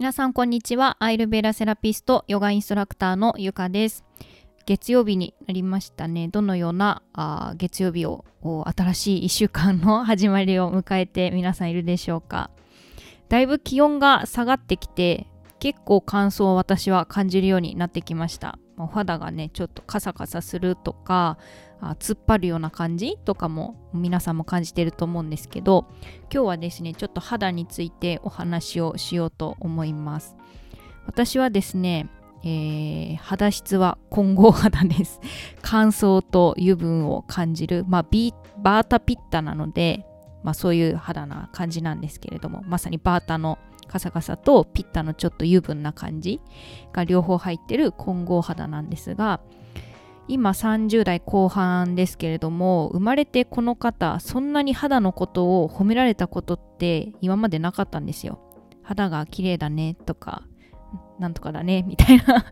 皆さんこんにちは。アイルベラセラピストヨガインストラクターのゆかです。月曜日になりましたね。どのようなあ月曜日を新しい1週間の 始まりを迎えて皆さんいるでしょうか。だいぶ気温が下がってきて結構乾燥を私は感じるようになってきました。お肌がねちょっとカサカサするとかあ突っ張るような感じとかも皆さんも感じてると思うんですけど今日はですねちょっと肌についてお話をしようと思います。私はですね、えー、肌質は混合肌です。乾燥と油分を感じるまあビバータピッタなのでまあそういう肌な感じなんですけれどもまさにバータのカサカサとピッタのちょっと油分な感じが両方入ってる混合肌なんですが今30代後半ですけれども生まれてこの方そんなに肌のことを褒められたことって今までなかったんですよ。肌が綺麗だねとかなんとかだねみたいな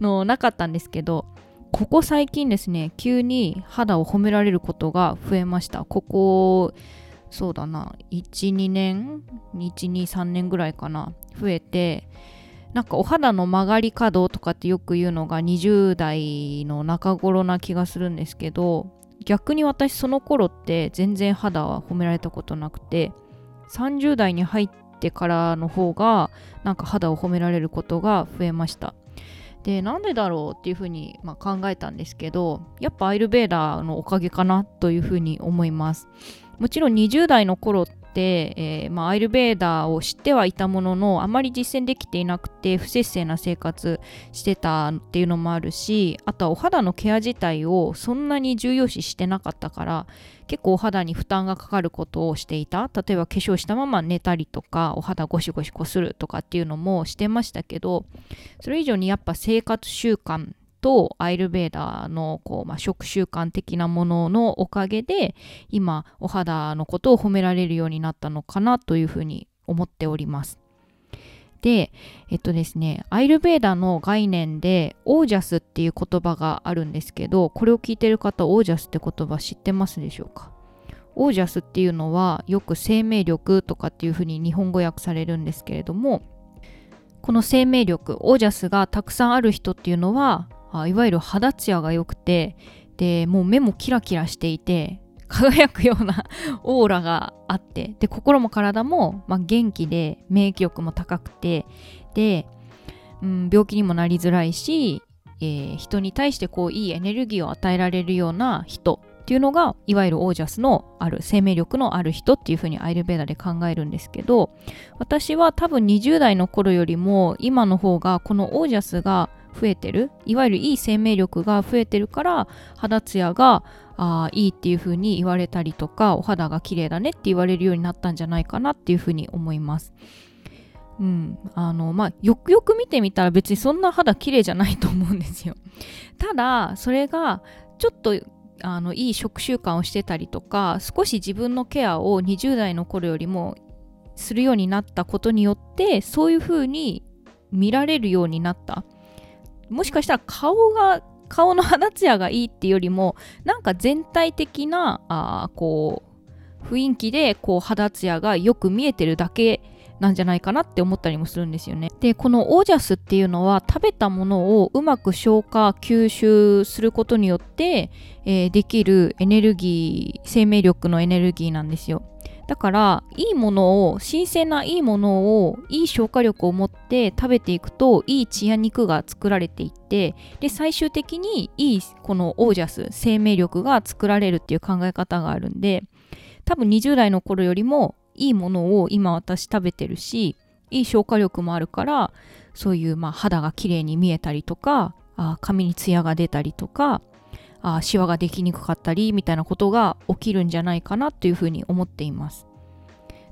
のなかったんですけどここ最近ですね急に肌を褒められることが増えました。ここそうだな。12年123年ぐらいかな。増えてなんかお肌の曲がり角とかってよく言うのが20代の中頃な気がするんですけど逆に私その頃って全然肌は褒められたことなくて30代に入ってからの方がなんか肌を褒められることが増えました。でなんでだろうっていうふうに、まあ、考えたんですけどやっぱアイルベーダーのおかげかなというふうに思います。もちろん20代の頃って、えー、まあ、アイルベーダーを知ってはいたもののあまり実践できていなくて不節制な生活してたっていうのもあるしあとはお肌のケア自体をそんなに重要視してなかったから結構お肌に負担がかかることをしていた。例えば化粧したまま寝たりとかお肌ゴシゴシこするとかっていうのもしてましたけどそれ以上にやっぱ生活習慣とアイルベーダーのこう、まあ、食習慣的なもののおかげで今お肌のことを褒められるようになったのかなというふうに思っております。で、えっとですね、アイルベーダの概念でオージャスっていう言葉があるんですけど、これを聞いてる方、オージャスって言葉知ってますでしょうか？オージャスっていうのはよく生命力とかっていうふうに日本語訳されるんですけれども、この生命力、オージャスがたくさんある人っていうのは、あいわゆる肌ツヤが良くてでもう目もキラキラしていて 輝くような オーラがあってで心も体も、まあ、元気で免疫力も高くてで、うん、病気にもなりづらいし、えー、人に対してこういいエネルギーを与えられるような人っていうのがいわゆるオージャスのある生命力のある人っていうふうにアイルベーダで考えるんですけど私は多分20代の頃よりも今の方がこのオージャスが増えてるいわゆるいい生命力が増えてるから肌ツヤがあいいっていう風に言われたりとかお肌が綺麗だねって言われるようになったんじゃないかなっていう風に思います。うん、あのまあよくよく見てみたら別にそんな肌綺麗じゃないと思うんですよ。ただそれがちょっとあのいい食習慣をしてたりとか少し自分のケアを20代の頃よりもするようになったことによってそういう風に見られるようになったもしかしたら顔が顔の肌ツヤがいいっていうよりもなんか全体的なあこう雰囲気でこう肌ツヤがよく見えてるだけなんじゃないかなって思ったりもするんですよね。でこのオージャスっていうのは食べたものをうまく消化吸収することによって、えー、できるエネルギー生命力のエネルギーなんですよ。だからいいものを新鮮ないいものをいい消化力を持って食べていくといい血や肉が作られていってで最終的にいいこのオージャス生命力が作られるっていう考え方があるんで多分20代の頃よりもいいものを今私食べてるしいい消化力もあるからそういうまあ肌が綺麗に見えたりとかあ髪にツヤが出たりとかあシワができにくかったりみたいなことが起きるんじゃないかなというふうに思っています。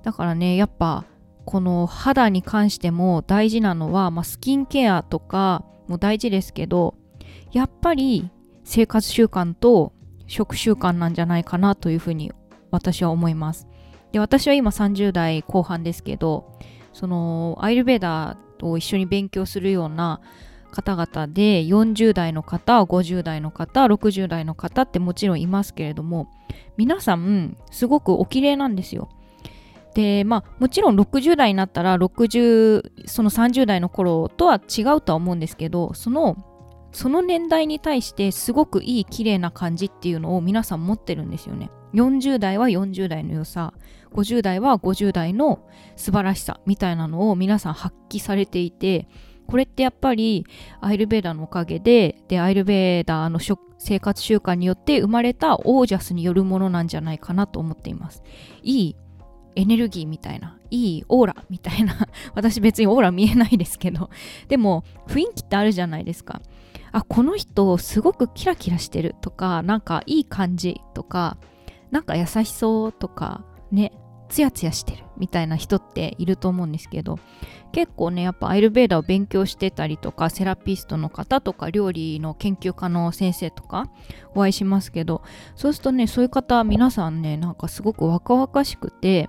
だからねやっぱこの肌に関しても大事なのは、まあ、スキンケアとかも大事ですけどやっぱり生活習慣と食習慣なんじゃないかなというふうに私は思います。で私は今30代後半ですけどそのアイルベーダーを一緒に勉強するような方々で40代の方50代の方60代の方ってもちろんいますけれども皆さんすごくお綺麗なんですよでまあもちろん60代になったら60その30代の頃とは違うとは思うんですけどそのその年代に対してすごくいい綺麗な感じっていうのを皆さん持ってるんですよね。40代は40代の良さ50代は50代の素晴らしさみたいなのを皆さん発揮されていてこれってやっぱりアイルベーダーのおかげででアイルベーダーの生活習慣によって生まれたオージャスによるものなんじゃないかなと思っています。いいエネルギーみたいないいオーラみたいな 私別にオーラ見えないですけどでも雰囲気ってあるじゃないですか。あこの人すごくキラキラしてるとかなんかいい感じとかなんか優しそうとかねツヤツヤしてるみたいな人っていると思うんですけど結構ねやっぱアイルベーダーを勉強してたりとかセラピストの方とか料理の研究家の先生とかお会いしますけどそうするとねそういう方皆さんねなんかすごく若々しくて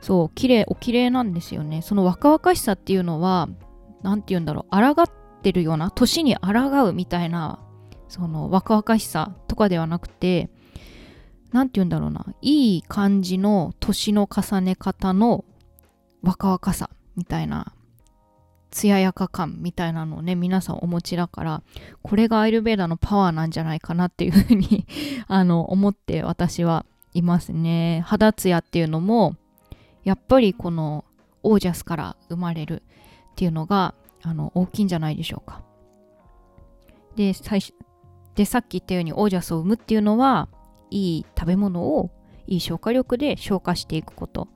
そう綺麗お綺麗なんですよね。その若々しさっていうのは何て言うんだろう抗ってるような年に抗うみたいなその若々しさとかではなくて何て言うんだろうないい感じの年の重ね方の若々さ。みたいな艶やか感みたいなのをね皆さんお持ちだからこれがアイルベーダのパワーなんじゃないかなっていうふうに あの思って私はいますね。肌ツヤっていうのもやっぱりこのオージャスから生まれるっていうのがあの大きいんじゃないでしょうか。で最初でさっき言ったようにオージャスを生むっていうのはいい食べ物をいい消化力で消化していくこと。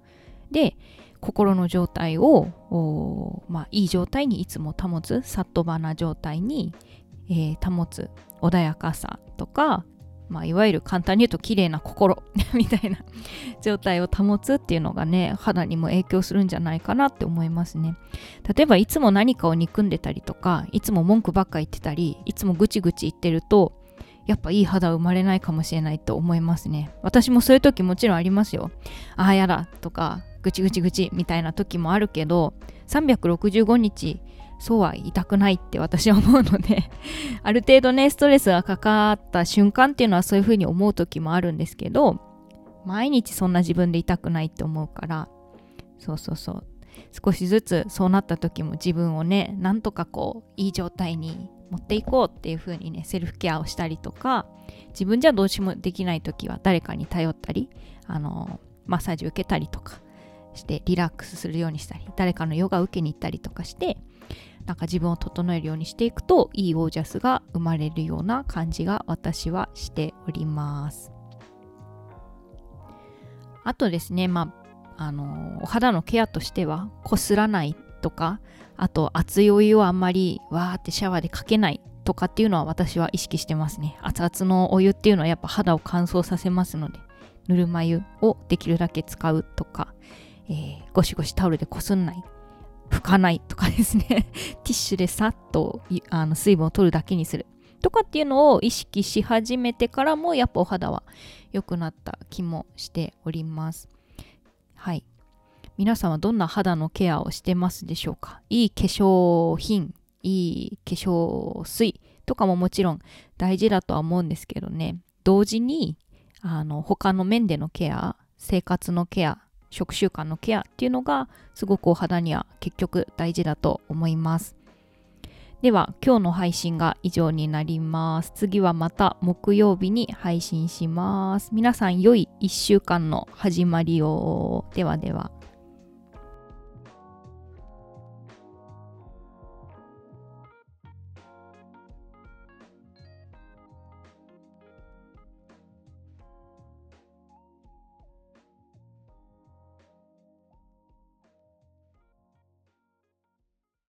で心の状態を、まあ、いい状態にいつも保つサットバな状態に、えー、保つ穏やかさとか、まあ、いわゆる簡単に言うと綺麗な心 みたいな状態を保つっていうのがね肌にも影響するんじゃないかなって思いますね。例えばいつも何かを憎んでたりとかいつも文句ばっか言ってたりいつもぐちぐち言ってるとやっぱいい肌生まれないかもしれないと思いますね。私もそういう時もちろんありますよ。ああやだとかぐちぐちぐちみたいな時もあるけど365日そうは言いたくないって 私は思うのである程度ねストレスがかかった瞬間っていうのはそういうふうに思う時もあるんですけど毎日そんな自分でいたくないって思うから。そうそうそう。少しずつそうなった時も自分をねなんとかこういい状態に持っていこうっていう風にねセルフケアをしたりとか自分じゃどうしもできない時は誰かに頼ったりあのマッサージ受けたりとかしてリラックスするようにしたり誰かのヨガ受けに行ったりとかしてなんか自分を整えるようにしていくといいオージャスが生まれるような感じが私はしております。あとですねまああのお肌のケアとしてはこすらないとかあと熱いお湯をあんまりわーってシャワーでかけないとかっていうのは私は意識してますね。熱々のお湯っていうのはやっぱ肌を乾燥させますのでぬるま湯をできるだけ使うとかえー、ゴシゴシタオルでこすんない拭かないとかですね。ティッシュでさっとあの水分を取るだけにする。とかっていうのを意識し始めてからもやっぱお肌は良くなった気もしております。はい。皆さんはどんな肌のケアをしてますでしょうか？いい化粧品いい化粧水とかももちろん大事だとは思うんですけどね。同時にあの他の面でのケア生活のケア食習慣のケアっていうのがすごくお肌には結局大事だと思います。では今日の配信が以上になります。次はまた木曜日に配信します。皆さん良い1週間の始まりを。ではでは。